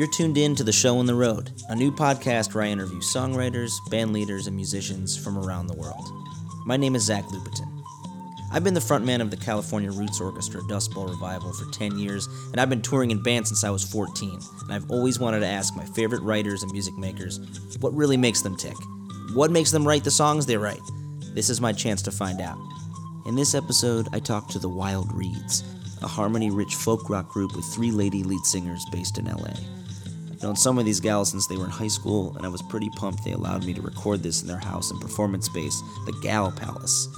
You're tuned in to The Show on the Road, a new podcast where I interview songwriters, band leaders, and musicians from around the world. My name is Zach Lupetin. I've been the frontman of the California Roots Orchestra Dust Bowl Revival for 10 years, and I've been touring in bands since I was 14. And I've always wanted to ask my favorite writers and music makers what really makes them tick. What makes them write the songs they write? This is my chance to find out. In this episode, I talk to the Wild Reeds, a harmony rich folk rock group with three lady lead singers based in LA. I've known some of these gals since they were in high school, and I was pretty pumped they allowed me to record this in their house and performance space, the Gal Palace.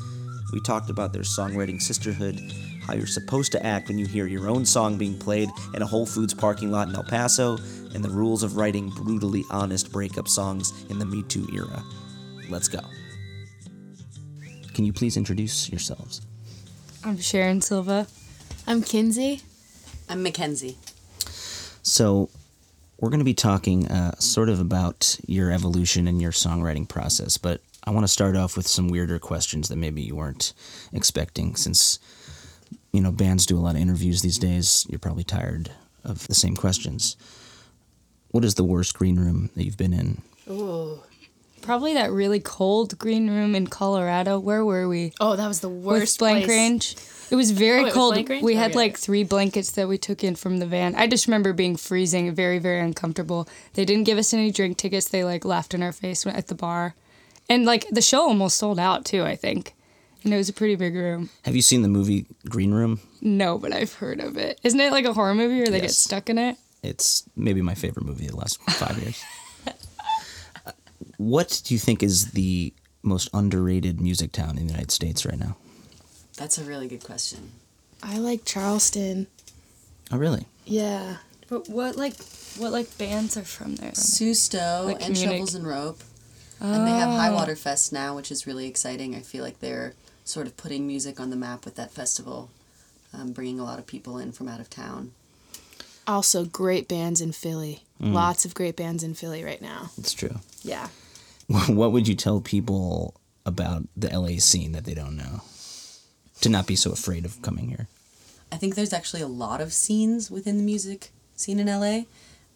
We talked about their songwriting sisterhood, how you're supposed to act when you hear your own song being played in a Whole Foods parking lot in El Paso, and the rules of writing brutally honest breakup songs in the Me Too era. Let's go. Can you please introduce yourselves? I'm Sharon Silva. I'm Kinsey. I'm Mackenzie. So, we're going to be talking uh, sort of about your evolution and your songwriting process, but I want to start off with some weirder questions that maybe you weren't expecting since, you know, bands do a lot of interviews these days. You're probably tired of the same questions. What is the worst green room that you've been in? Ooh. Probably that really cold green room in Colorado. Where were we? Oh, that was the With worst Blank place. Range. It was very Oh, it cold. Blank We Oh, had yeah. like three blankets that we took in from the van. I just remember being freezing, very, very uncomfortable. They didn't give us any drink tickets. They like laughed in our face at the bar. And like the show almost sold out too, I think. And it was a pretty big room. Have you seen the movie Green Room? No, but I've heard of it. Isn't it like a horror movie where they get stuck in it? It's maybe my favorite movie of the last five years. What do you think is the most underrated music town in the United States right now? That's a really good question. I like Charleston. Oh, really? Yeah. But what like what like bands are from there? SUSTO Like and Munich. Shovels and Rope. And they have Oh. High Water Fest now, which is really exciting. I feel like they're sort of putting music on the map with that festival, um, bringing a lot of people in from out of town. Also, great bands in Philly. Lots of great bands in Philly right now. It's true. Yeah. what would you tell people about the LA scene that they don't know? To not be so afraid of coming here. I think there's actually a lot of scenes within the music scene in LA.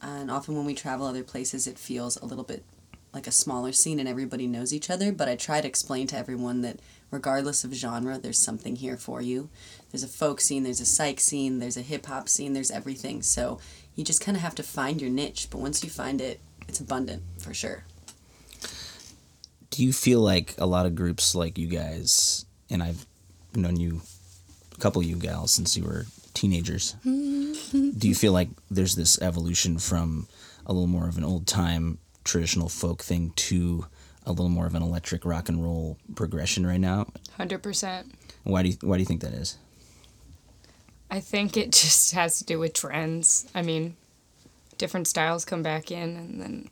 And often when we travel other places, it feels a little bit like a smaller scene and everybody knows each other. But I try to explain to everyone that regardless of genre, there's something here for you. There's a folk scene, there's a psych scene, there's a hip hop scene, there's everything. So you just kind of have to find your niche. But once you find it, it's abundant for sure. Do you feel like a lot of groups like you guys, and I've known you, a couple of you gals since you were teenagers, mm-hmm. do you feel like there's this evolution from a little more of an old time traditional folk thing to a little more of an electric rock and roll progression right now? Hundred percent. Why do you, why do you think that is? I think it just has to do with trends. I mean, different styles come back in, and then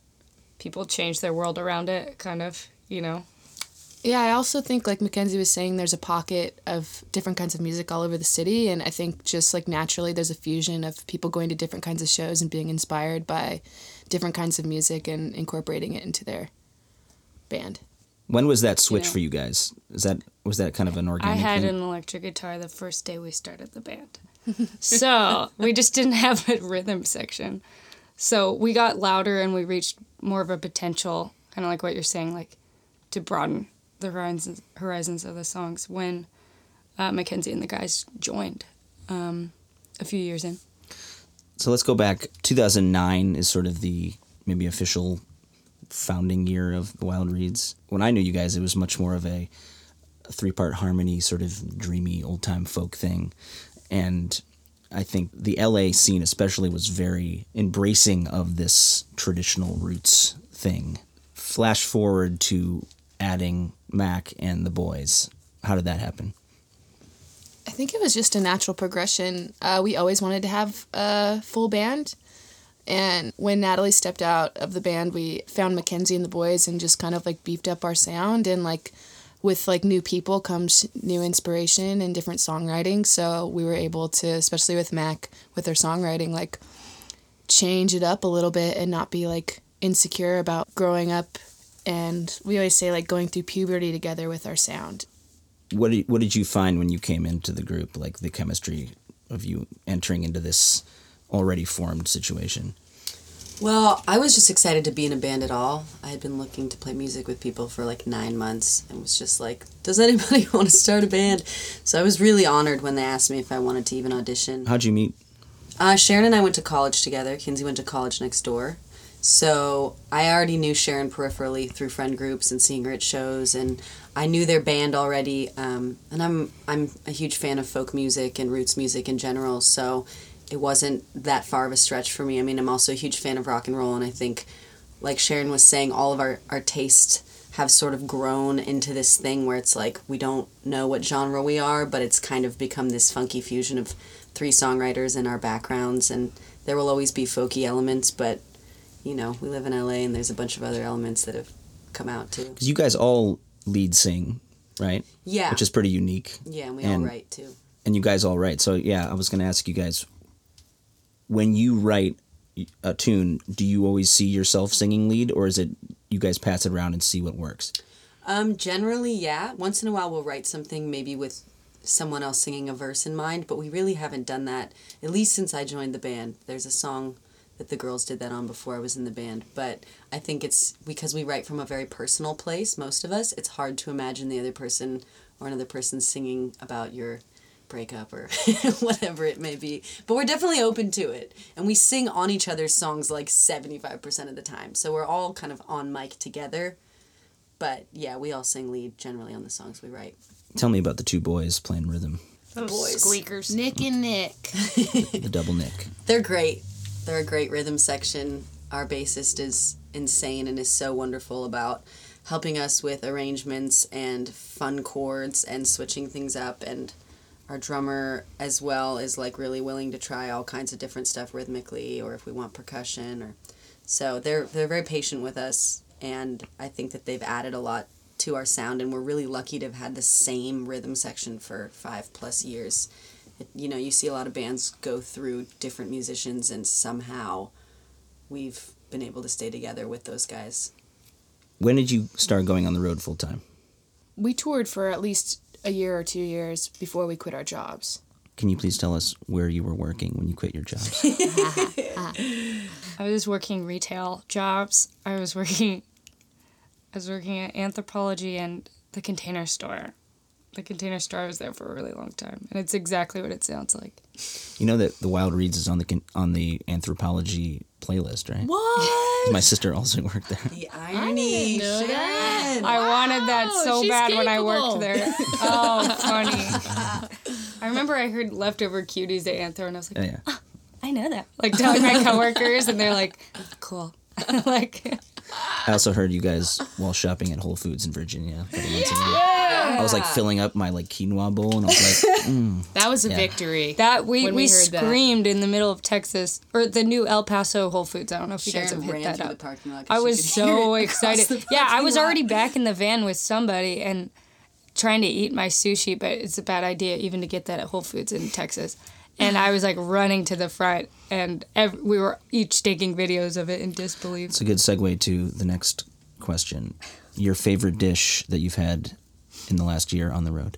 people change their world around it, kind of, you know? Yeah, I also think, like Mackenzie was saying, there's a pocket of different kinds of music all over the city. And I think just like naturally, there's a fusion of people going to different kinds of shows and being inspired by different kinds of music and incorporating it into their band. When was that switch know. for you guys? Is that was that kind of an organic? I had thing? an electric guitar the first day we started the band. so we just didn't have a rhythm section. So we got louder and we reached more of a potential, kind of like what you're saying, like to broaden the horizons, horizons of the songs when uh, Mackenzie and the guys joined um, a few years in. So let's go back. 2009 is sort of the maybe official founding year of the Wild Reeds. When I knew you guys, it was much more of a, three part harmony, sort of dreamy old time folk thing. And I think the LA scene, especially, was very embracing of this traditional roots thing. Flash forward to adding Mac and the boys. How did that happen? I think it was just a natural progression. Uh, we always wanted to have a full band. And when Natalie stepped out of the band, we found Mackenzie and the boys and just kind of like beefed up our sound. And like with like new people comes new inspiration and different songwriting. So we were able to, especially with Mac, with her songwriting, like change it up a little bit and not be like insecure about growing up. And we always say like going through puberty together with our sound. What did, what did you find when you came into the group, like the chemistry of you entering into this already formed situation? Well, I was just excited to be in a band at all. I had been looking to play music with people for like nine months and was just like, does anybody want to start a band? So I was really honored when they asked me if I wanted to even audition. How'd you meet? Uh, Sharon and I went to college together. Kinsey went to college next door. So I already knew Sharon peripherally through friend groups and seeing her at shows, and I knew their band already. Um, and I'm I'm a huge fan of folk music and roots music in general. So it wasn't that far of a stretch for me. I mean, I'm also a huge fan of rock and roll, and I think, like Sharon was saying, all of our our tastes have sort of grown into this thing where it's like we don't know what genre we are, but it's kind of become this funky fusion of three songwriters and our backgrounds, and there will always be folky elements, but you know, we live in LA and there's a bunch of other elements that have come out too. Because you guys all lead sing, right? Yeah. Which is pretty unique. Yeah, and we and- all write too. And you guys all write. So yeah, I was going to ask you guys, when you write a tune, do you always see yourself singing lead, or is it you guys pass it around and see what works? Um, generally, yeah. Once in a while, we'll write something maybe with someone else singing a verse in mind, but we really haven't done that at least since I joined the band. There's a song that the girls did that on before I was in the band, but I think it's because we write from a very personal place. Most of us, it's hard to imagine the other person or another person singing about your breakup or whatever it may be. But we're definitely open to it. And we sing on each other's songs like 75% of the time. So we're all kind of on mic together. But yeah, we all sing lead generally on the songs we write. Tell me about the two boys playing rhythm, Those Boys. squeakers. Nick and Nick. the double Nick. They're great. They're a great rhythm section. Our bassist is insane and is so wonderful about helping us with arrangements and fun chords and switching things up and our drummer as well is like really willing to try all kinds of different stuff rhythmically or if we want percussion or so they're they're very patient with us and I think that they've added a lot to our sound and we're really lucky to have had the same rhythm section for 5 plus years. It, you know, you see a lot of bands go through different musicians and somehow we've been able to stay together with those guys. When did you start going on the road full time? We toured for at least a year or two years before we quit our jobs. Can you please tell us where you were working when you quit your jobs? I was working retail jobs. I was working I was working at Anthropologie and the container store. The container store I was there for a really long time. And it's exactly what it sounds like. you know that the Wild Reeds is on the con- on the Anthropologie playlist, right? What? My sister also worked there. The irony. know Sharon. that. I wanted that so she's bad when I worked there. Oh, funny. I remember I heard leftover cuties at Anthro and I was like, oh, Yeah, yeah. I know that. Like telling my coworkers and they're like, cool. like I also heard you guys while shopping at Whole Foods in Virginia. a couple months ago. I was like filling up my like quinoa bowl, and I was like, mm. That was a Yeah. victory. that we, When we, we heard that. screamed in the middle of Texas or the new El Paso Whole Foods. I don't know if you guys have hit that up. the parking lot. 'cause I was so excited. Yeah, I parking was lot. already back in the van with somebody and trying to eat my sushi, but it's a bad idea even to get that at Whole Foods in Texas. And I was like running to the front, and ev- we were each taking videos of it in disbelief. it's a good segue to the next question. Your favorite dish that you've had in the last year on the road?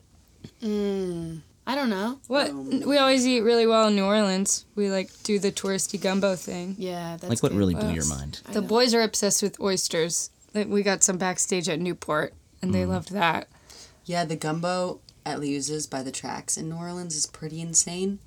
Mm, I don't know. What um, we always eat really well in New Orleans. We like do the touristy gumbo thing. Yeah, that's like what good. really blew your mind? The boys are obsessed with oysters. Like, We got some backstage at Newport, and they mm. loved that. Yeah, the gumbo at Liuzza's by the tracks in New Orleans is pretty insane.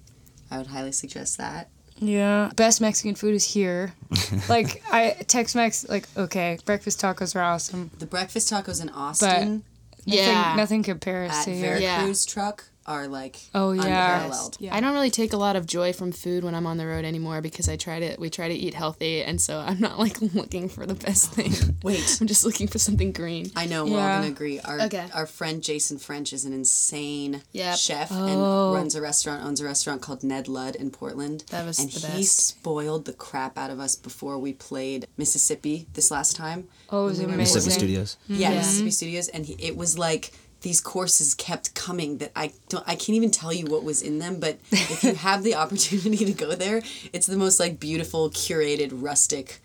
I would highly suggest that. Yeah. Best Mexican food is here. like I Tex Mex, like okay, breakfast tacos are awesome. The breakfast tacos in Austin Nothing, Yeah. nothing compares to. Veracruz Yeah. truck are like Oh, yeah. unparalleled. Yeah. I don't really take a lot of joy from food when I'm on the road anymore because I try to we try to eat healthy and so I'm not like looking for the best thing. Wait. I'm just looking for something green. I know we're all gonna agree. Our Okay. our friend Jason French is an insane Yep. chef Oh. and runs a restaurant, owns a restaurant called Ned Ludd in Portland. That was and the he best. spoiled the crap out of us before we played Mississippi this last time. Oh, it was We in amazing. Mississippi Studios. Yeah, Mississippi Studios, and he, it was like these courses kept coming that I don't I can't even tell you what was in them, but if you have the opportunity to go there, it's the most like beautiful, curated, rustic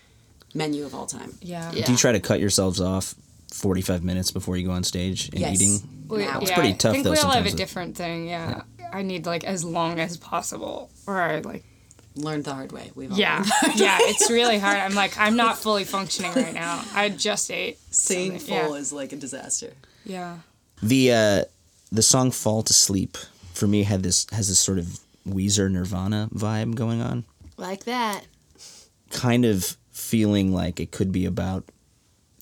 menu of all time. Yeah. Yeah. Do you try to cut yourselves off 45 minutes before you go on stage and Yes. eating? We, Now. It's yeah, pretty I tough, think though, we all have a different thing. Yeah. I need like as long as possible, or I like Learned the hard way. We've all yeah, yeah. It's really hard. I'm like I'm not fully functioning right now. I just ate. Staying something. full Yeah. is like a disaster. Yeah. The uh, the song "Fall to Sleep" for me had this has this sort of Weezer Nirvana vibe going on, Like that. kind of feeling like it could be about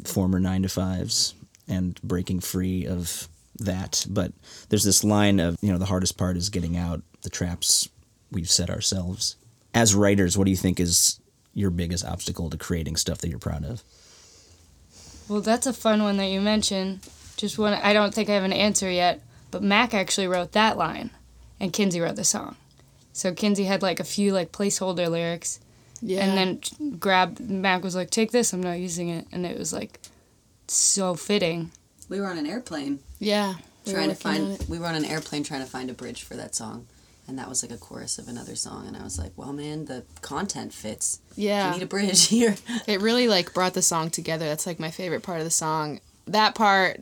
former nine to fives and breaking free of that. But there's this line of you know the hardest part is getting out the traps we've set ourselves. As writers, what do you think is your biggest obstacle to creating stuff that you're proud of? Well, that's a fun one that you mentioned. Just one. I don't think I have an answer yet, but Mac actually wrote that line, and Kinsey wrote the song. So Kinsey had like a few like placeholder lyrics, Yeah. and then grabbed Mac was like, "Take this. I'm not using it," and it was like so fitting. We were on an airplane yeah. we were trying to on find. We were on an airplane trying to find a bridge for that song, and that was like a chorus of another song. And I was like, "Well, man, the content fits. Yeah. We need a bridge here." It really like brought the song together. That's like my favorite part of the song. That part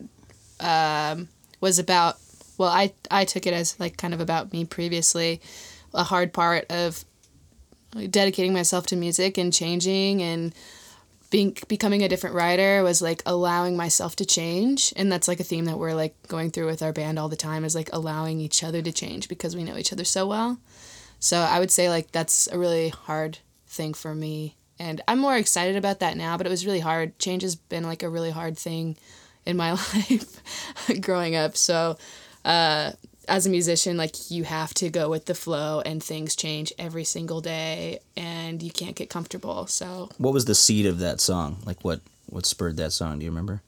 um, was about well, I I took it as like kind of about me previously. A hard part of dedicating myself to music and changing and being becoming a different writer was like allowing myself to change. And that's like a theme that we're like going through with our band all the time is like allowing each other to change because we know each other so well. So i would say like that's a really hard thing for me. And i'm more excited about that now but it was really hard. Change has been like a really hard thing in my life growing up so uh as a musician, like you have to go with the flow and things change every single day and you can't get comfortable. So What was the seed of that song? Like what what spurred that song? Do you remember?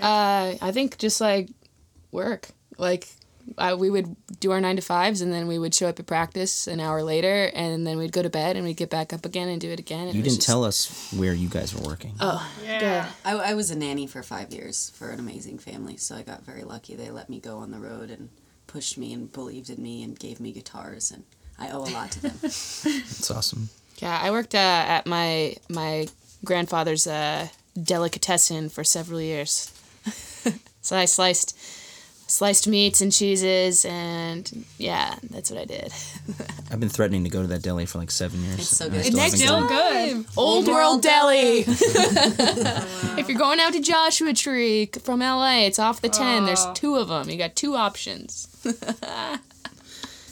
uh, I think just like work, like uh, we would do our nine to fives and then we would show up at practice an hour later and then we'd go to bed and we'd get back up again and do it again. And You it didn't just- tell us where you guys were working. Oh, Yeah. I, I was a nanny for five years for an amazing family, so I got very lucky. They let me go on the road and pushed me and believed in me and gave me guitars, and I owe a lot to them. That's awesome. Yeah, I worked uh, at my my grandfather's uh, delicatessen for several years. so I sliced sliced meats and cheeses, and yeah, that's what I did. I've been threatening to go to that deli for like seven years. It's so good. It's haven't still good. Old World Deli. if you're going out to Joshua Tree from LA, it's off the 10. There's ah. two of them. You got two options.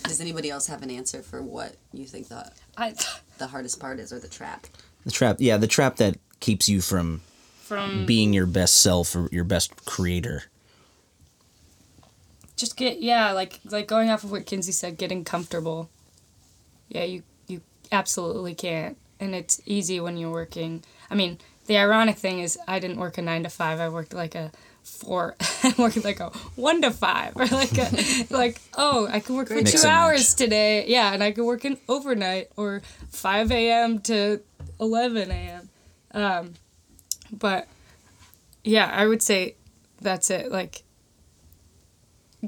Does anybody else have an answer for what you think the I, the hardest part is, or the trap? The trap, yeah, the trap that keeps you from from being your best self or your best creator. Just get yeah like like going off of what kinsey said getting comfortable. Yeah you you absolutely can't. And it's easy when you're working. I mean the ironic thing is i didn't work a nine to five. I worked like a four i worked like a one to five or like a like oh i can work for Mix two hours match. today. Yeah and i could work an overnight or 5 a.m to 11 a.m um, but yeah i would say that's it. Like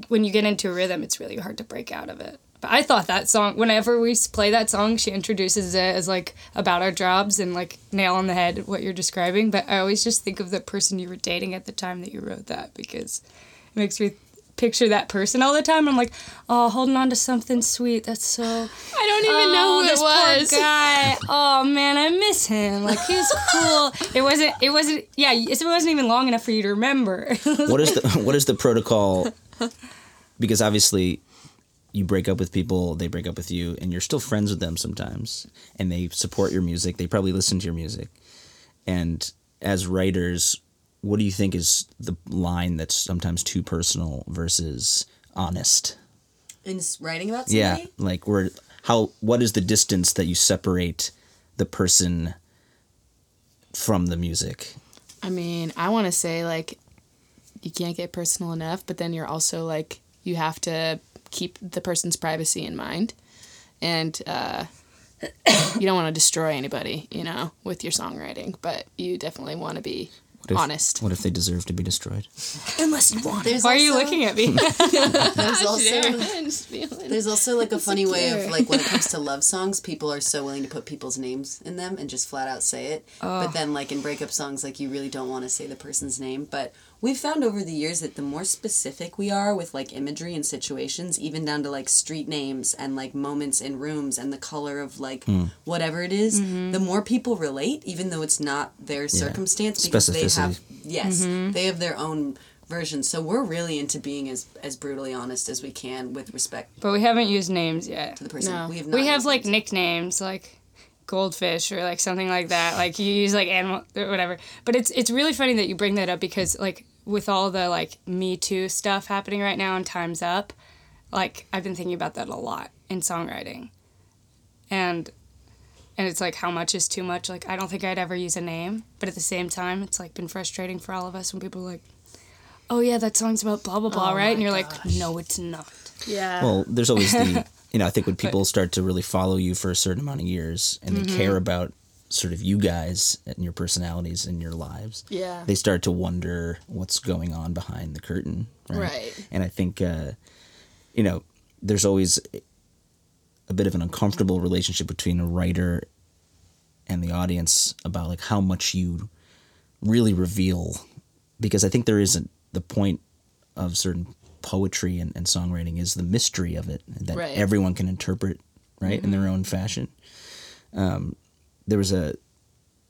when you get into a rhythm, it's really hard to break out of it. But I thought that song, whenever we play that song, she introduces it as like about our jobs and like nail on the head what you're describing. But I always just think of the person you were dating at the time that you wrote that because it makes me picture that person all the time. I'm like, oh, holding on to something sweet. That's so. I don't even know Oh, who this it was. Poor guy. Oh man, I miss him. Like he's cool. It wasn't. It wasn't. Yeah, it wasn't even long enough for you to remember. What is the what is the protocol? Because obviously, you break up with people, they break up with you, and you're still friends with them sometimes, and they support your music. They probably listen to your music, and as writers, what do you think is the line that's sometimes too personal versus honest? In writing about somebody? Yeah, like where how what is the distance that you separate the person from the music? I mean, I want to say like you can't get personal enough, but then you're also like you have to keep the person's privacy in mind, and uh, you don't want to destroy anybody, you know, with your songwriting. But you definitely want to be What if, honest. What if they deserve to be destroyed? Unless you want. There's Why are you looking at me? There's also there's also like a funny way of like when it comes to love songs, people are so willing to put people's names in them and just flat out say it. But then like in breakup songs, like you really don't want to say the person's name. But we've found over the years that the more specific we are with like imagery and situations, even down to like street names and like moments in rooms and the color of like hmm. whatever it is, mm-hmm. the more people relate, even though it's not their circumstance because they have Specificity. yes, mm-hmm. they have their own version. So we're really into being as as brutally honest as we can with respect but we haven't used names yet. to the person. No. We have not We have used like names. nicknames, like goldfish or like something like that. Like you use like animal or whatever. But it's it's really funny that you bring that up because like with all the like Me Too stuff happening right now and Times Up, like I've been thinking about that a lot in songwriting, and and it's like how much is too much. Like I don't think I'd ever use a name, but at the same time, it's like been frustrating for all of us when people are like. Oh yeah, that song's about blah blah blah, oh right? And you're like, no, it's not. Yeah. Well, there's always the you know I think when people start to really follow you for a certain amount of years and they mm-hmm. care about sort of you guys and your personalities and your lives. Yeah. They start to wonder what's going on behind the curtain, right? Right. And I think uh, you know there's always a bit of an uncomfortable relationship between a writer and the audience about like how much you really reveal because I think there isn't the point of certain poetry and, and songwriting is the mystery of it that Right. everyone can interpret right in their own fashion. Um, there was a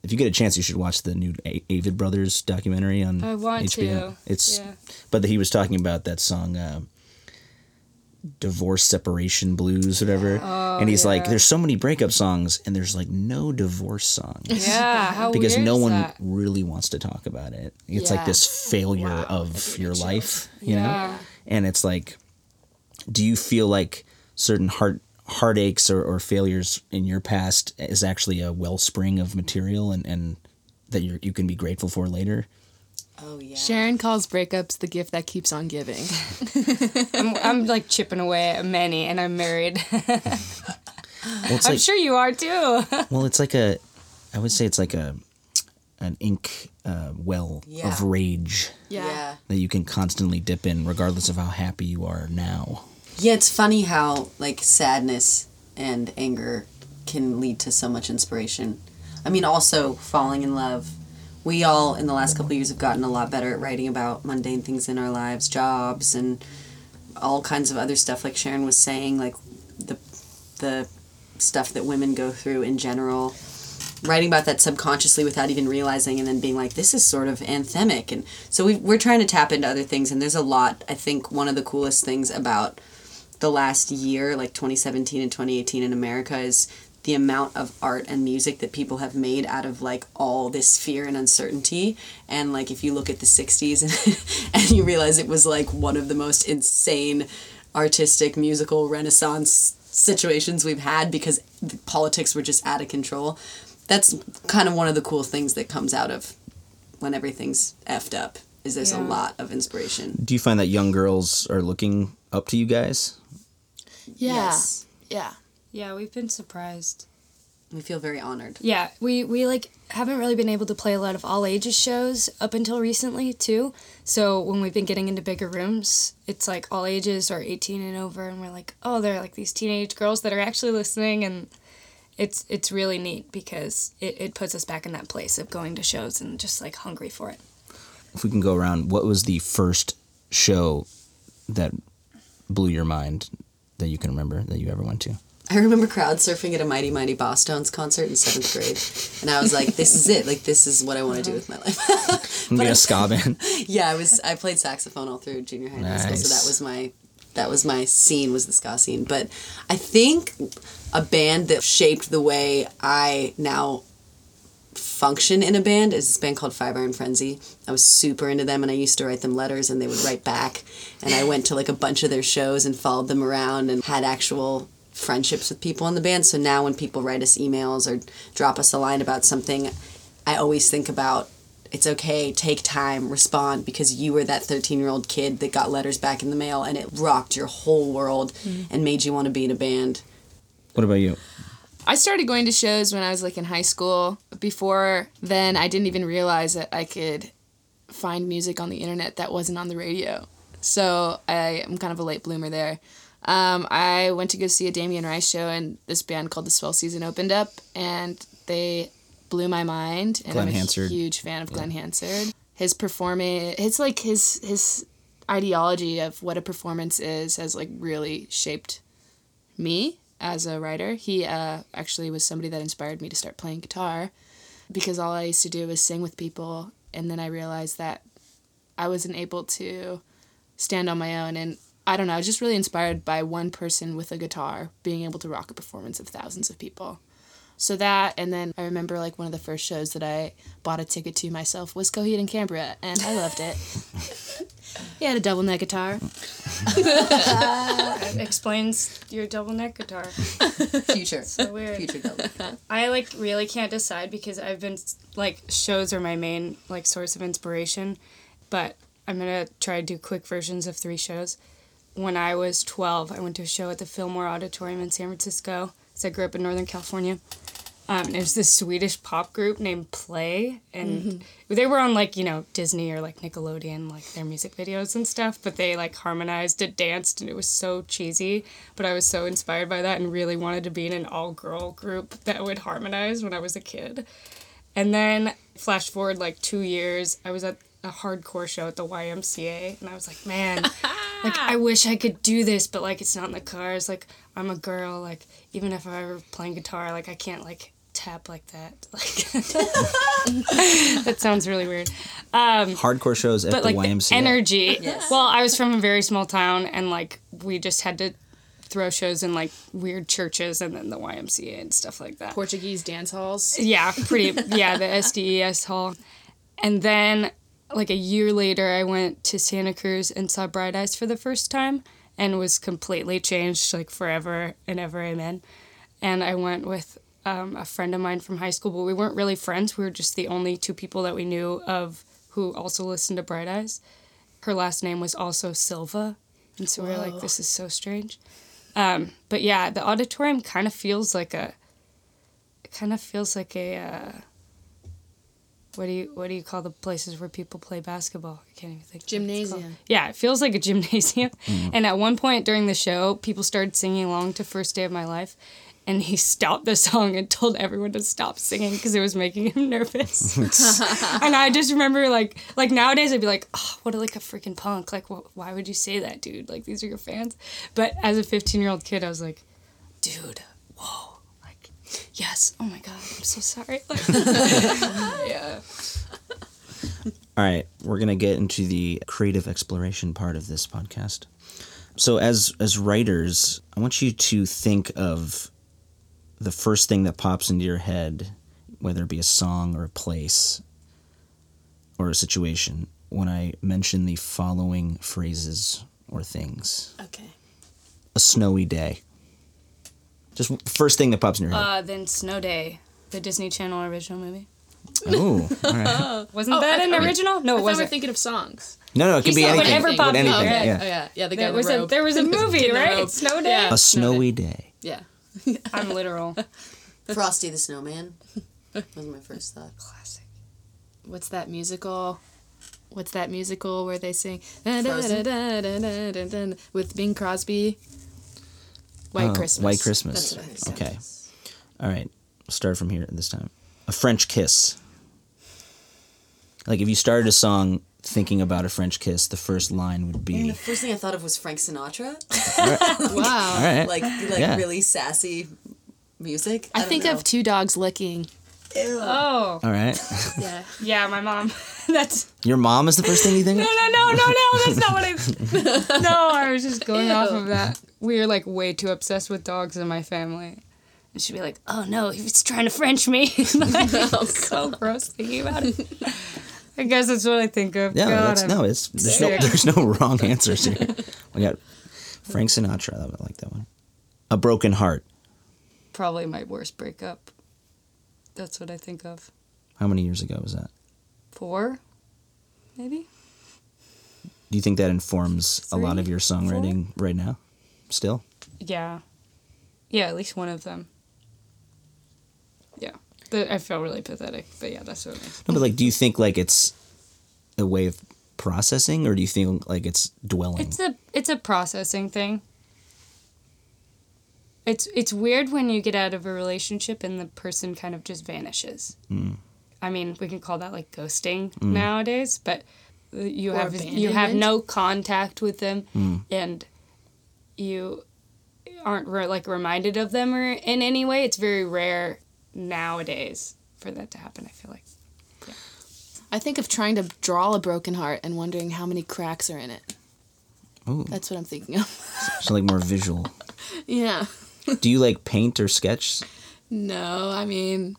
if you get a chance, you should watch the new A- Avett Brothers documentary on I want HBO. to. It's Yeah. but he was talking about that song. Uh, divorce separation blues whatever Oh, and he's like Oh, there's so many breakup songs and there's like no divorce songs Yeah, how because no one that? really wants to talk about it. It's like this failure of your life, you Yeah. know? And it's like, do you feel like certain heart heartaches or, or failures in your past is actually a wellspring of material and, and that you you can be grateful for later? Oh yeah. Sharon calls breakups the gift that keeps on giving. I'm, I'm like chipping away at many, and I'm married. Well, it's I'm like sure you are too. well, it's like a, I would say it's like a, an ink uh, well Yeah. of rage Yeah. that you can constantly dip in, regardless of how happy you are now. Yeah, it's funny how like sadness and anger can lead to so much inspiration. I mean, also falling in love. We all in the last couple years have gotten a lot better at writing about mundane things in our lives, jobs, and all kinds of other stuff. Like Sharon was saying, like the the stuff that women go through in general. Writing about that subconsciously without even realizing, and then being like, "This is sort of anthemic," and so we we're trying to tap into other things. And there's a lot. I think one of the coolest things about the last year, like 2017 and 2018 in America, is the amount of art and music that people have made out of like all this fear and uncertainty. And like if you look at the 60s and, and you realize it was like one of the most insane artistic musical renaissance situations we've had because the politics were just out of control. That's kind of one of the cool things that comes out of when everything's effed up is there's a lot of inspiration. Do you find that young girls are looking up to you guys? Yeah. Yes. Yeah. yeah, we've been surprised. We feel very honored. Yeah, we we like haven't really been able to play a lot of all ages shows up until recently too. So when we've been getting into bigger rooms, it's like all ages or 18 and over and we're like, "Oh, they're like these teenage girls that are actually listening and it's it's really neat because it, it puts us back in that place of going to shows and just like hungry for it. If we can go around, what was the first show that blew your mind that you can remember that you ever went to? I remember crowd surfing at a Mighty Mighty Bosstones concert in seventh grade, and I was like, "This is it! Like this is what I want to do with my life." I'm being a ska band. yeah, I was. I played saxophone all through junior high and high school, so that was my that was my scene was the ska scene. But I think a band that shaped the way I now function in a band is this band called Five Iron Frenzy. I was super into them and I used to write them letters and they would write back. And I went to like a bunch of their shows and followed them around and had actual friendships with people in the band. So now when people write us emails or drop us a line about something, I always think about it's okay, take time, respond because you were that 13 year old kid that got letters back in the mail and it rocked your whole world mm. and made you want to be in a band. What about you? I started going to shows when I was like in high school. Before then, I didn't even realize that I could find music on the internet that wasn't on the radio. So I am kind of a late bloomer there. Um, I went to go see a Damien Rice show, and this band called The Swell Season opened up, and they blew my mind. And Glen I'm a Hansard. huge fan of Glen Hansard. His performing, it's like his his ideology of what a performance is has like really shaped me as a writer. He uh, actually was somebody that inspired me to start playing guitar because all I used to do was sing with people, and then I realized that I wasn't able to stand on my own. And I don't know, I was just really inspired by one person with a guitar being able to rock a performance of thousands of people. So that, and then I remember like one of the first shows that I bought a ticket to myself was Coheed and Cambria, and I loved it. he had a double neck guitar. That explains your double neck guitar. Future. So weird. Future double. I like really can't decide because I've been like shows are my main like source of inspiration, but I'm gonna try to do quick versions of three shows. When I was 12, I went to a show at the Fillmore Auditorium in San Francisco. So I grew up in Northern California. Um, there's this Swedish pop group named Play, and they were on like you know Disney or like Nickelodeon, like their music videos and stuff. But they like harmonized it, danced, and it was so cheesy. But I was so inspired by that and really wanted to be in an all girl group that would harmonize when I was a kid. And then flash forward like two years, I was at a hardcore show at the YMCA, and I was like, man, like I wish I could do this, but like it's not in the cars. Like I'm a girl. Like even if I were playing guitar, like I can't like tap like that. Like that sounds really weird. Um, Hardcore shows at But the like YMCA. the energy. Yes. Well, I was from a very small town, and like we just had to throw shows in like weird churches and then the YMCA and stuff like that. Portuguese dance halls. Yeah, pretty. Yeah, the SDES hall. And then, like a year later, I went to Santa Cruz and saw Bright Eyes for the first time and was completely changed, like forever and ever, amen. And I went with um, a friend of mine from high school, but we weren't really friends. We were just the only two people that we knew of who also listened to Bright Eyes. Her last name was also Silva. And so we were like, this is so strange. Um, but yeah, the auditorium kind of feels like a it kind of feels like a uh, what do you what do you call the places where people play basketball? I can't even think. of what it's called. Gymnasium. Yeah, it feels like a gymnasium. And at one point during the show, people started singing along to "First Day of My Life," and he stopped the song and told everyone to stop singing because it was making him nervous. and I just remember like like nowadays I'd be like, oh, what a like a freaking punk! Like, wh- why would you say that, dude? Like these are your fans. But as a 15 year old kid, I was like, dude, whoa, like, yes, oh my god, I'm so sorry. Like, yeah. All right, we're gonna get into the creative exploration part of this podcast. So, as as writers, I want you to think of the first thing that pops into your head, whether it be a song or a place or a situation, when I mention the following phrases or things. Okay. A snowy day. Just first thing that pops in your head. Uh, then Snow Day, the Disney Channel original movie. oh, all right. Wasn't Oh, that an original? No, I it thought we were thinking of songs. No, no, it could You be said anything. whatever What popped in anything, your head. yeah. Oh yeah, yeah. The guy There in was the a there was a movie, right? Snow Day. Yeah. A snowy day. Yeah. I'm literal. Frosty the Snowman was my first thought. Classic. What's that musical? What's that musical where they sing with Bing Crosby? White Oh, Christmas. White Christmas. That's what I. Okay. All right. We'll start from here this time. A French kiss. Like if you started a song thinking about a French kiss, the first line would And be the first thing I thought of was Frank Sinatra. Wow. All right. like like Yeah. really sassy music. I don't think know. of two dogs licking. Ew. Oh, All right. Yeah. yeah, my mom. That's Your mom is the first thing you think no, of? no, no, no, no. No. That's not what I. No, I was just going off of that. We are like way too obsessed with dogs in my family, And she'd be like, "Oh no, he was trying to French me." like, Oh, so gross thinking about it. I guess that's what I think of. Yeah, God, that's I'm no. It's there's no there's no wrong answers here. We got Frank Sinatra. I like that one. A broken heart. probably my worst breakup. That's what I think of. How many years ago was that? Four, maybe. Do you think that informs a lot of your songwriting right now? Still? Yeah, yeah, at least one of them. Yeah, but I feel really pathetic. But yeah, that's what. I No, but like, do you think like it's a way of processing, or do you think like it's dwelling? It's a it's a processing thing. It's it's weird when you get out of a relationship and the person kind of just vanishes. Hmm. I mean, we can call that like ghosting hmm. nowadays, but you Or have you have no contact with them, hmm. and you aren't re- like reminded of them or in any way. It's very rare nowadays for that to happen. I feel like. Yeah. I think of trying to draw a broken heart and wondering how many cracks are in it. Ooh. That's what I'm thinking of. so like more visual. yeah. do you like paint or sketch? No, I mean,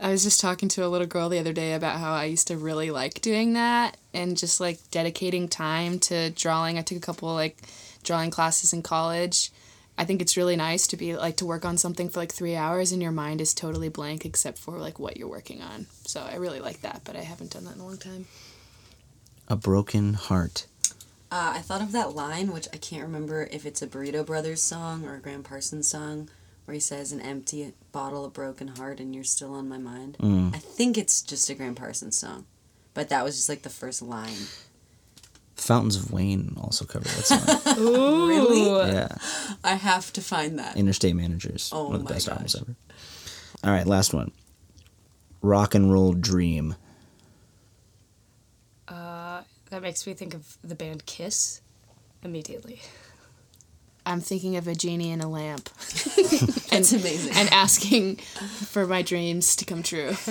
I was just talking to a little girl the other day about how I used to really like doing that and just like dedicating time to drawing. I took a couple like drawing classes in college. I think it's really nice to be like to work on something for like three hours and your mind is totally blank except for like what you're working on. So I really like that, but I haven't done that in a long time. A broken heart. Uh, I thought of that line, which I can't remember if it's a Burrito Brothers song or a Gram Parsons song, where he says, "An empty bottle, a broken heart, and you're still on my mind." Mm. I think it's just a Gram Parsons song, but that was just like the first line. Fountains of Wayne also covered that song. Ooh. Really? yeah. I have to find that. Interstate Managers. Oh one of the my best albums ever. All right, last one. Rock and roll dream. Uh, that makes me think of the band Kiss immediately. I'm thinking of a genie in a lamp It's amazing. and asking for my dreams to come true.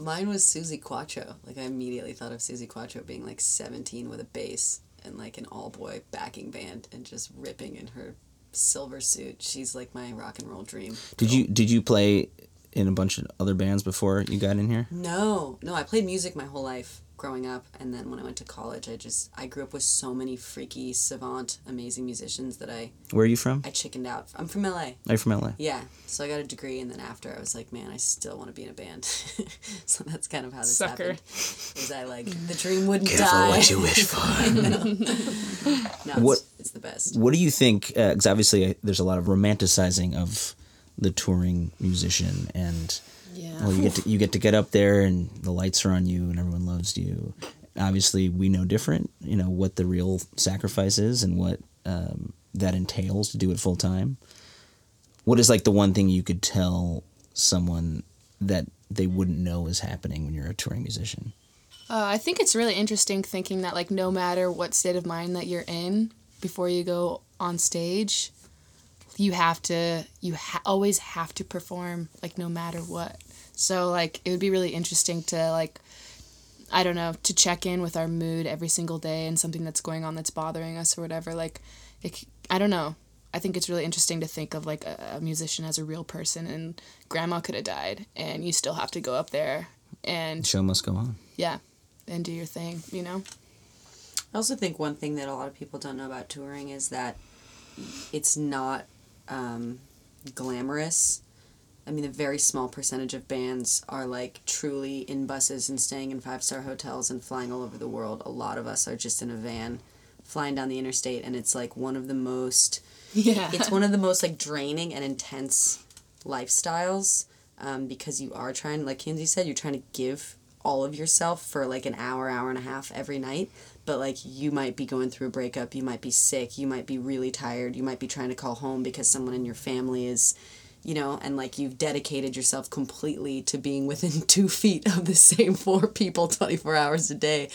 Mine was Suzi Quatro. Like I immediately thought of Suzi Quatro being like seventeen with a bass and like an all boy backing band and just ripping in her silver suit. She's like my rock and roll dream. Did you did you play in a bunch of other bands before you got in here? No, no, I played music my whole life growing up and then when I went to college I just I grew up with so many freaky, savant, amazing musicians that I Where are you from? I chickened out. I'm from LA. Are you from LA? Yeah. So I got a degree and then after I was like, man, I still want to be in a band. so that's kind of how this Sucker. happened. Is I like the dream wouldn't die. What you wish for. No, it's, What- it's the best. what do you think? Because obviously, uh, there's a lot of romanticizing of the touring musician, and Yeah. well, you get to you get to get up there, and the lights are on you, and everyone loves you. Obviously, we know different. You know what the real sacrifice is, and what um, that entails to do it full time. What is like the one thing you could tell someone that they wouldn't know is happening when you're a touring musician? Uh, I think it's really interesting thinking that like no matter what state of mind that you're in before you go on stage, you have to you ha- always have to perform like no matter what. So like it would be really interesting to like I don't know to check in with our mood every single day and something that's going on that's bothering us or whatever. Like it, c- I don't know. I think it's really interesting to think of like a, a musician as a real person and grandma could have died and you still have to go up there and Show must go on. yeah and do your thing you know I also think one thing that a lot of people don't know about touring is that it's not um, glamorous. I mean, a very small percentage of bands are like truly in buses and staying in five star hotels and flying all over the world. A lot of us are just in a van flying down the interstate, and it's like one of the most yeah it's one of the most like draining and intense lifestyles um, because you are trying like kinsey said you're trying to give all of yourself for like an hour hour and a half every night but like you might be going through a breakup you might be sick you might be really tired you might be trying to call home because someone in your family is you know and like you've dedicated yourself completely to being within two feet of the same four people 24 hours a day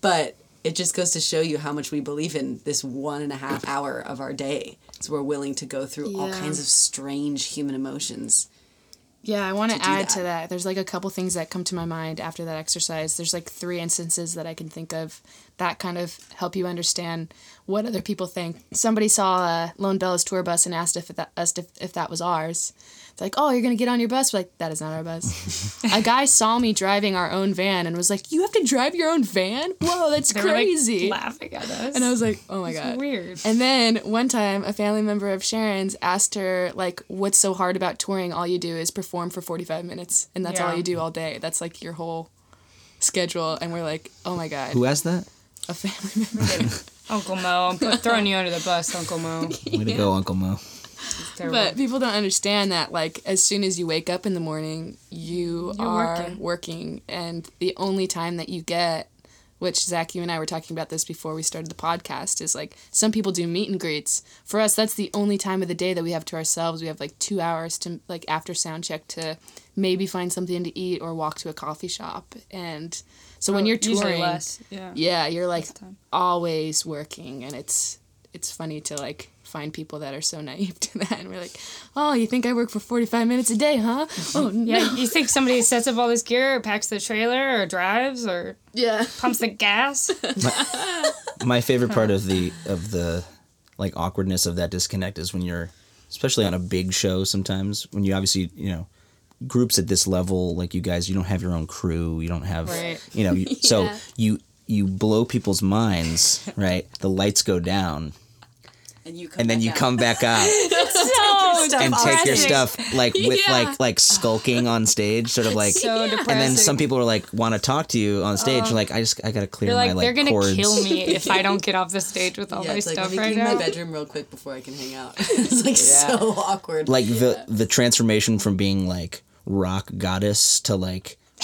but it just goes to show you how much we believe in this one and a half hour of our day. So we're willing to go through all kinds of strange human emotions. Yeah i want to add to that. that there's like a couple things that come to my mind after that exercise there's like three instances that i can think of that kind of help you understand what other people think. Somebody saw uh, Lone Bellow's tour bus and asked if that us if, if that was ours. It's like, oh, you're gonna get on your bus? We're like, that is not our bus. a guy saw me driving our own van and was like, you have to drive your own van? Whoa, that's They were, like, crazy. laughing at us. and I was like, oh my It's god. weird. And then one time, a family member of Sharon's asked her, like, what's so hard about touring? All you do is perform for 45 minutes, and that's all you do all day. That's like your whole schedule. And we're like, oh my God. Who asked that? A family member. Uncle Mo, I'm put- throwing you under the bus, Uncle Mo. Way to go, Uncle Mo. But people don't understand that, like, as soon as you wake up in the morning, you You're are working. working. And the only time that you get, which Zach, you and I were talking about this before we started the podcast, is like some people do meet and greets. For us, that's the only time of the day that we have to ourselves. We have like two hours to like after sound check to maybe find something to eat or walk to a coffee shop. And so when oh, you're touring, less. Yeah. yeah, you're like always working, and it's it's funny to like find people that are so naive to that, and we're like, oh, you think I work for forty five minutes a day, huh? Mm-hmm. Oh no. Yeah, you think somebody sets up all this gear, or packs the trailer, or drives, or yeah. pumps the gas? My favorite part of the of the like awkwardness of that disconnect is when you're especially on a big show sometimes when you obviously, you know, groups at this level like you guys you don't have your own crew, you don't have Right. you know, you, so you you blow people's minds, right? The lights go down And you come and then you out. come back out so stuff and off take your stuff like with Yeah. like like skulking on stage sort of like So depressing. and then some people are like want to talk to you on stage you're oh. like I just I got to clear You're my like, like they're gonna cords. kill me if I don't get off the stage with all Yeah, my it's stuff me right clean now. my bedroom real quick before I can hang out. it's like so awkward. like the the transformation from being like rock goddess to like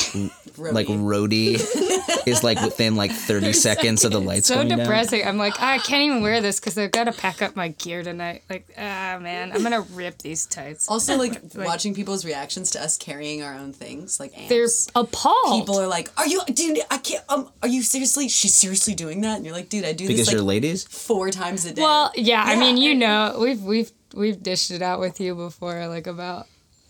Roadie. like roadie is like within like 30 seconds of the lights so going down. depressing. I'm like, I can't even wear this because I've got to pack up my gear tonight. Like, ah, man, I'm gonna rip these tights. also, like, watching people's reactions to us carrying our own things, like amps. They're appalled. People are like, "Are you, dude? I can't. Um, are you seriously? She's seriously doing that?" And you're like, "Dude, I do Because this you're like ladies? four times a day." Well, yeah, I mean, you know, we've we've we've dished it out with you before, like about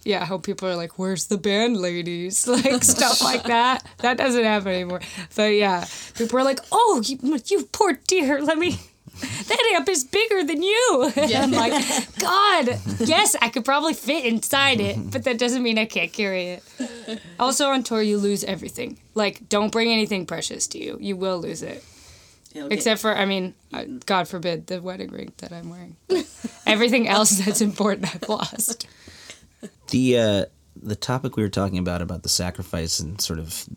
yeah, how people are like, "Where's the band, ladies?" Like stuff like that. That doesn't happen anymore. But yeah, people are like, "Oh, you, you poor dear, let me." That amp is bigger than you. Yeah. I'm like, God, yes, I could probably fit inside it, but that doesn't mean I can't carry it. Also, on tour, you lose everything. Like, don't bring anything precious to you. You will lose it. It'll Except for, I mean, uh, God forbid, the wedding ring that I'm wearing. Everything else that's important, I've lost. The uh the topic we were talking about about the sacrifice and sort of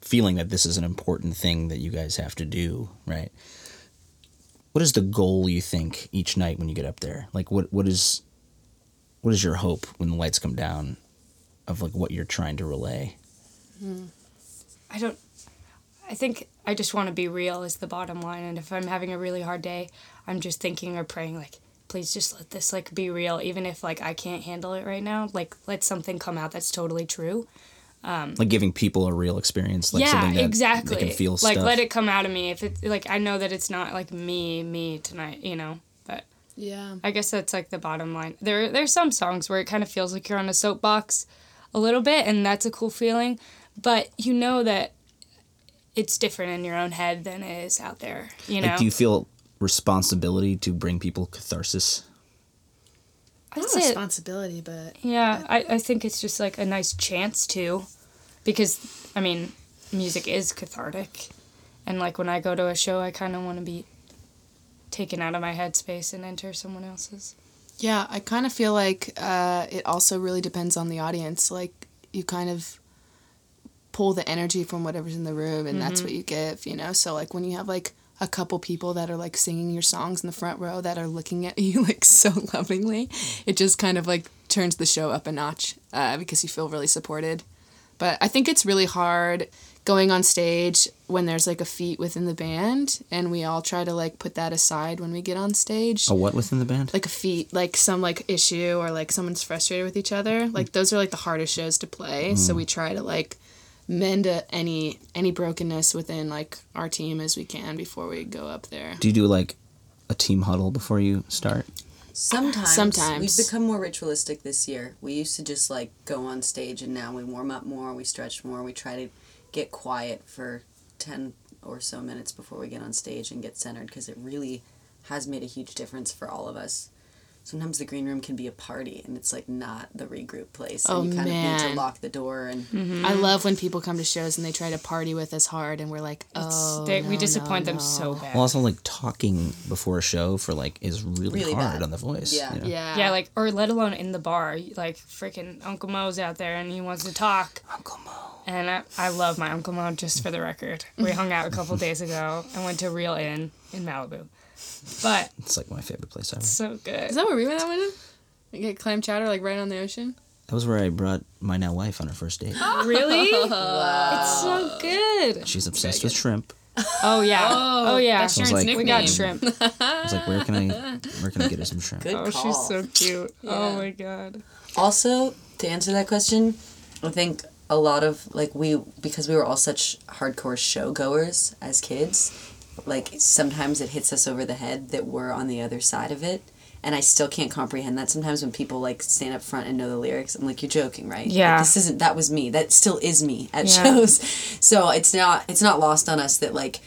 feeling that this is an important thing that you guys have to do, right? What is the goal you think each night when you get up there? Like what what is what is your hope when the lights come down of like what you're trying to relay? I don't. I think I just want to be real is the bottom line, and if I'm having a really hard day, I'm just thinking or praying like, please just let this like be real, even if like I can't handle it right now. Like let something come out that's totally true. Um, like giving people a real experience, like yeah, something that exactly. they can feel like stuff. let it come out of me. If it like I know that it's not like me, me tonight, you know. But Yeah. I guess that's like the bottom line. There there's some songs where it kind of feels like you're on a soapbox a little bit and that's a cool feeling, but you know that it's different in your own head than it is out there, you know. Like, do you feel responsibility to bring people catharsis? I'd Not say responsibility, but yeah, I, I think it's just like a nice chance to because I mean, music is cathartic. And like when I go to a show, I kind of want to be taken out of my headspace and enter someone else's. Yeah, I kind of feel like uh, it also really depends on the audience. Like you kind of pull the energy from whatever's in the room, and that's what you give. You know, so like when you have like a couple people that are like singing your songs in the front row that are looking at you like so lovingly, it just kind of like turns the show up a notch uh, because you feel really supported. But I think it's really hard going on stage when there's like a feat within the band, and we all try to like put that aside when we get on stage A what within the band? like a feat, like some like issue or like someone's frustrated with each other. Like those are like the hardest shows to play. So we try to like mend a, any any brokenness within like our team as we can before we go up there. do you do like a team huddle before you start? Sometimes. Sometimes. We've become more ritualistic this year. We used to just like go on stage and now we warm up more, we stretch more, we try to get quiet for 10, or so minutes before we get on stage and get centered because it really has made a huge difference for all of us. Sometimes the green room can be a party and it's like not the regroup place. Oh, and you kind of need to lock the door and mm-hmm. I love when people come to shows and they try to party with us hard, and we're like, oh, they, we disappoint no, them no. so bad. Well, also like talking before a show for like is really, Really hard bad. on the voice. Yeah. you know? Yeah. yeah, like or let alone in the bar, like freaking Uncle Mo's out there and he wants to talk. Uncle Mo. And I, I love my Uncle Mo, just for the record. We hung out a couple days ago and went to Reel Inn in Malibu. But It's like my favorite place ever. so good. Is that where we went? That one? in? We get clam chowder like right on the ocean. That was where I brought my now wife on her first date. Really? wow. It's so good. She's obsessed with shrimp. Oh yeah. Oh, oh yeah. that's Sharon's we got shrimp. I was like, where can I, where can I get her some shrimp? good Oh, call. she's so cute. Oh my god. Also, to answer that question, I think a lot of like we because we were all such hardcore show goers as kids, like sometimes it hits us over the head that we're on the other side of it. And I still can't comprehend that. Sometimes when people like stand up front and know the lyrics, I'm like, "You're joking, right? Like, Yeah. this isn't. That was me. That still is me at Yeah. shows." So it's not. It's not lost on us that like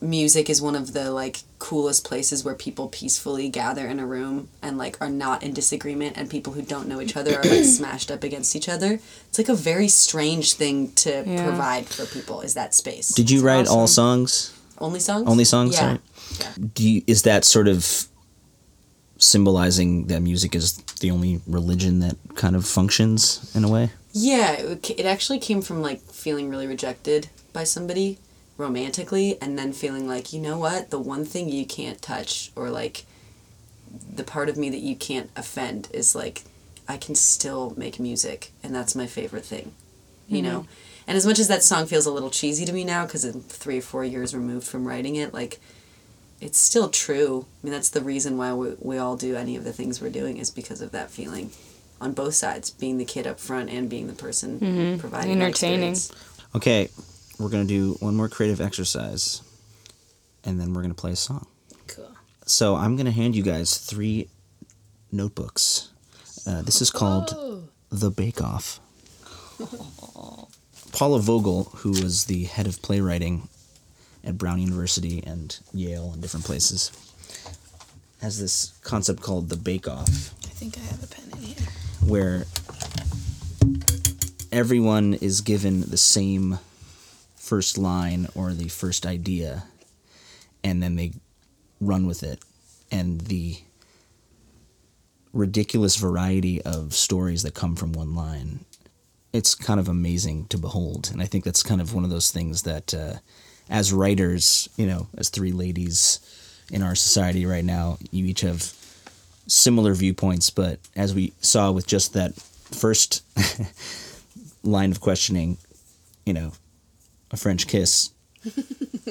music is one of the like coolest places where people peacefully gather in a room and like are not in disagreement and people who don't know each other are like smashed up against each other it's like a very strange thing to Yeah. provide for people is that space Did you write all songs? Only songs Only songs? yeah Sorry. Do you, is that sort of symbolizing that music is the only religion that kind of functions in a way? Yeah, it, it actually came from like feeling really rejected by somebody romantically and then feeling like, you know what, the one thing you can't touch or like the part of me that you can't offend is like I can still make music and that's my favorite thing. You mm-hmm. know? And as much as that song feels a little cheesy to me now cuz I'm 3 or 4 years removed from writing it, like it's still true. I mean, that's the reason why we, we all do any of the things we're doing is because of that feeling on both sides, being the kid up front and being the person providing that Entertaining. Okay, we're gonna do one more creative exercise, and then we're gonna play a song. Cool. So I'm gonna hand you guys three notebooks. Uh, this is called Oh. The Bake Off. Paula Vogel, who was the head of playwriting at Brown University and Yale and different places, has this concept called the Bake Off, I think I have a pen in here. where everyone is given the same first line or the first idea, and then they run with it. And the ridiculous variety of stories that come from one line it's kind of amazing to behold. And i think that's kind of one of those things that uh, as writers you know as three ladies in our society right now you each have similar viewpoints. But as we saw with just that first line of questioning you know a french kiss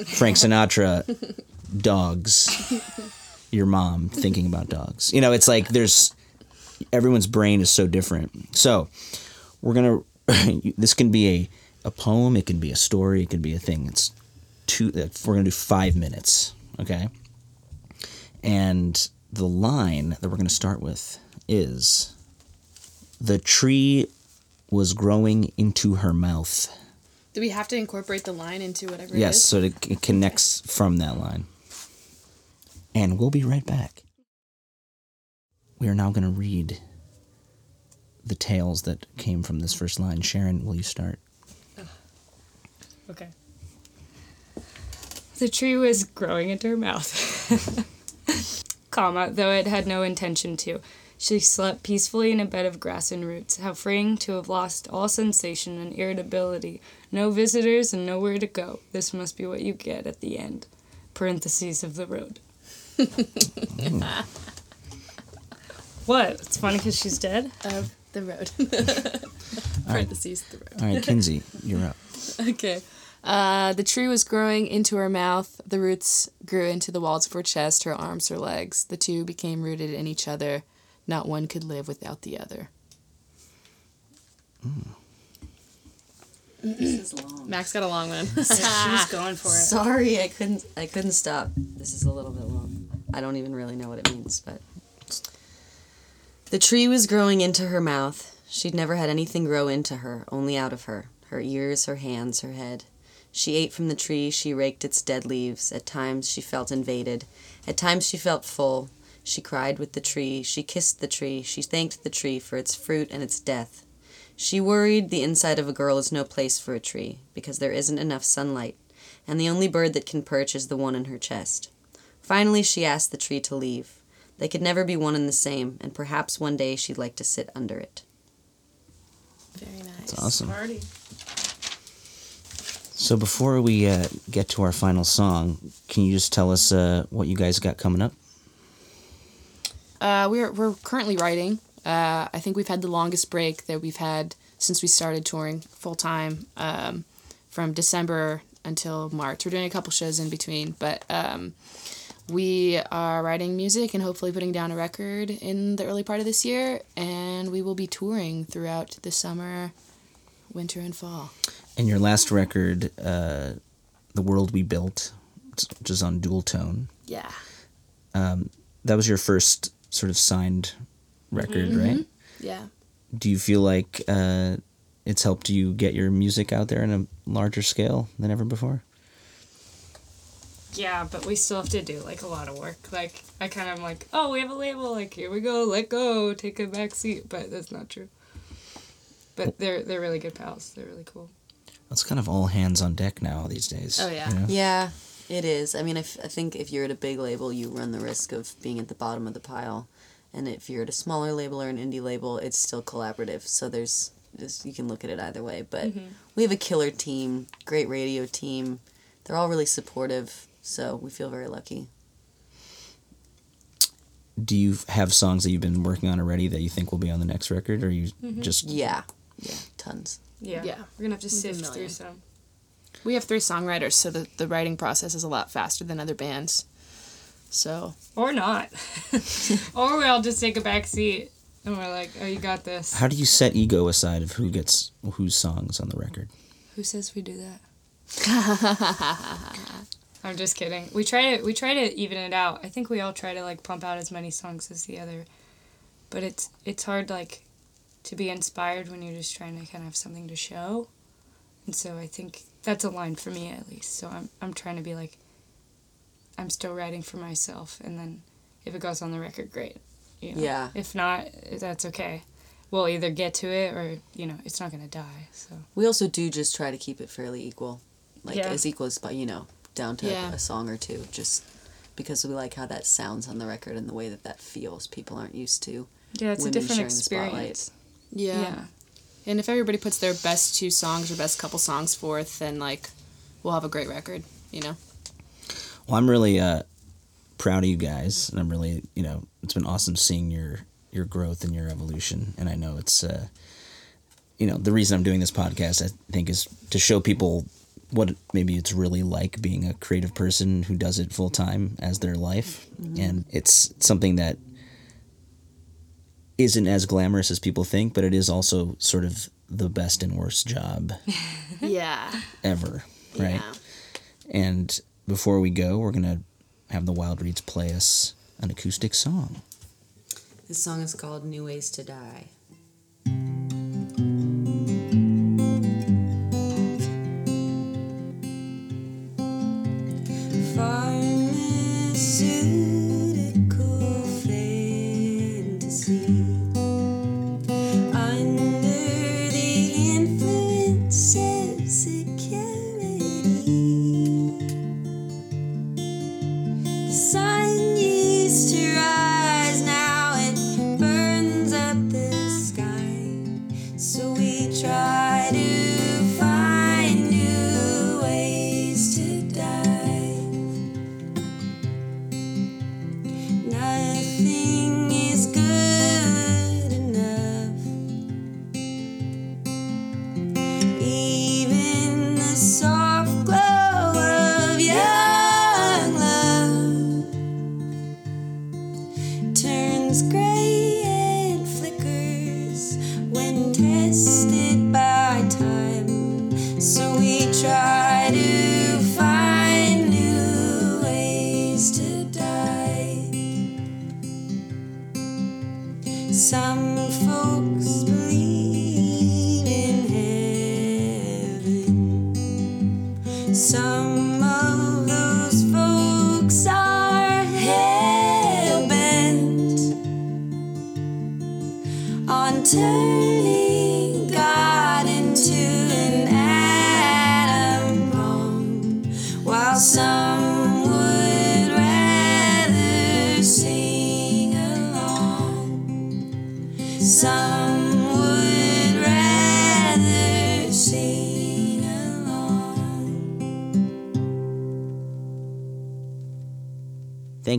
frank sinatra dogs your mom thinking about dogs. You know it's like there's everyone's brain is so different. So we're gonna this can be a, a poem it can be a story it can be a thing. It's two uh, we're gonna do five minutes okay? And the line that we're gonna start with is the tree was growing into her mouth. Do we have to incorporate the line into whatever yes it is? so it, it connects from that line. And we'll be right back. We are now going to read the tales that came from this first line sharon will you start Okay. The tree was growing into her mouth. Comma, though it had no intention to. She slept peacefully in a bed of grass and roots. How freeing to have lost all sensation and irritability. No visitors and nowhere to go. This must be what you get at the end. Parentheses of the road. what? It's funny because she's dead? Of the road. right. Parentheses, the road. all right kinsey you're up Okay. Uh, the tree was growing into her mouth. The roots grew into the walls of her chest, her arms, her legs. The two became rooted in each other. Not one could live without the other. This is long. Max got a long one. She's going for it. Sorry, I couldn't. I couldn't stop. This is a little bit long. I don't even really know what it means, but the tree was growing into her mouth. She'd never had anything grow into her, only out of her. Her ears, her hands, her head. She ate from the tree, she raked its dead leaves. At times she felt invaded, at times she felt full. She cried with the tree, she kissed the tree, she thanked the tree for its fruit and its death. She worried the inside of a girl is no place for a tree, because there isn't enough sunlight, and the only bird that can perch is the one in her chest. Finally, she asked the tree to leave. They could never be one and the same, and perhaps one day she'd like to sit under it. Very nice. It's awesome. So before we uh, get to our final song, can you just tell us uh, what you guys got coming up? Uh, we're we're currently writing. Uh, I think we've had the longest break that we've had since we started touring full time, um, from December until March. We're doing a couple shows in between, but um, we are writing music and hopefully putting down a record in the early part of this year, and we will be touring throughout the summer, winter, and fall. And your last record, uh, "The World We Built," which is on Dualtone, Yeah. that was your first sort of signed record, right? Yeah. Do you feel like uh, it's helped you get your music out there in a larger scale than ever before? Yeah, but we still have to do like a lot of work. Like I kind of like, oh, we have a label. Like here we go, let go, take a back seat. But that's not true. But they're they're really good pals. They're really cool. It's kind of all hands on deck now these days. Oh, yeah. you know? Yeah, it is. I mean, i think if you're at a big label, you run the risk of being at the bottom of the pile. And if you're at a smaller label or an indie label, it's still collaborative. So there's just, you can look at it either way. But mm-hmm. we have a killer team, great radio team. They're all really supportive. So we feel very lucky. Do you have songs that you've been working on already that you think will be on the next record, or you mm-hmm. just Yeah. Yeah, tons. Yeah. Yeah. We're gonna have to sift through some. We have three songwriters, so the, the writing process is a lot faster than other bands. So Or not. or we all just take a back seat and we're like, oh, you got this. how do you set ego aside of who gets whose songs on the record? Who says we do that? I'm just kidding. We try to we try to even it out. I think we all try to like pump out as many songs as the other, but it's it's hard like to be inspired when you're just trying to kind of have something to show, and so I think that's a line for me at least. So I'm I'm trying to be like. I'm still writing for myself, and then if it goes on the record, great. You know? Yeah. If not, that's okay. We'll either get to it or you know it's not gonna die. So. We also do just try to keep it fairly equal. Like Yeah. as equal as, you know, down to Yeah. a song or two. Just because we like how that sounds on the record and the way that that feels. People aren't used to. Yeah, it's a different sharing the spotlight. experience. yeah. Yeah. And if everybody puts their best two songs or best couple songs forth, then like we'll have a great record, you know? Well, I'm really uh, proud of you guys, and I'm really, you know, it's been awesome seeing your your growth and your evolution. And I know it's, uh, you know, the reason I'm doing this podcast, I think, is to show people what maybe it's really like being a creative person who does it full time as their life, mm-hmm. and it's something that isn't as glamorous as people think, but it is also sort of the best and worst job Yeah. ever, right? Yeah. And before we go, we're gonna have the Wild Reeds play us an acoustic song. This song is called New Ways to Die.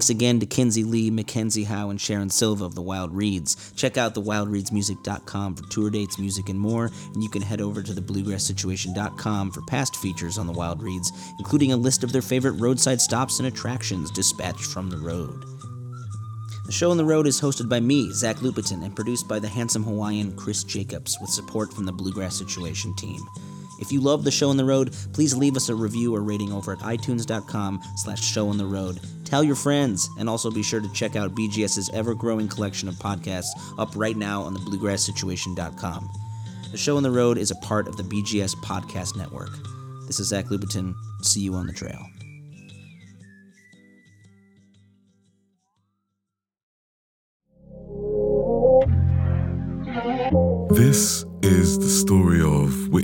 Thanks again to Kinsey Lee, Mackenzie Howe, and Sharon Silva of The Wild Reeds. Check out thewildreedsmusic.com for tour dates, music, and more, and you can head over to thebluegrasssituation.com for past features on The Wild Reeds, including a list of their favorite roadside stops and attractions dispatched from the road. The show on the road is hosted by me, Zach Lupetin, and produced by the handsome Hawaiian Chris Jacobs with support from the Bluegrass Situation team. If you love the show on the road, please leave us a review or rating over at itunes.com slash show on the road. Tell your friends, and also be sure to check out BGS's ever-growing collection of podcasts up right now on the bluegrasssituation.com. The show on the road is a part of the BGS Podcast Network. This is Zach Lupetin. See you on the trail. This is the story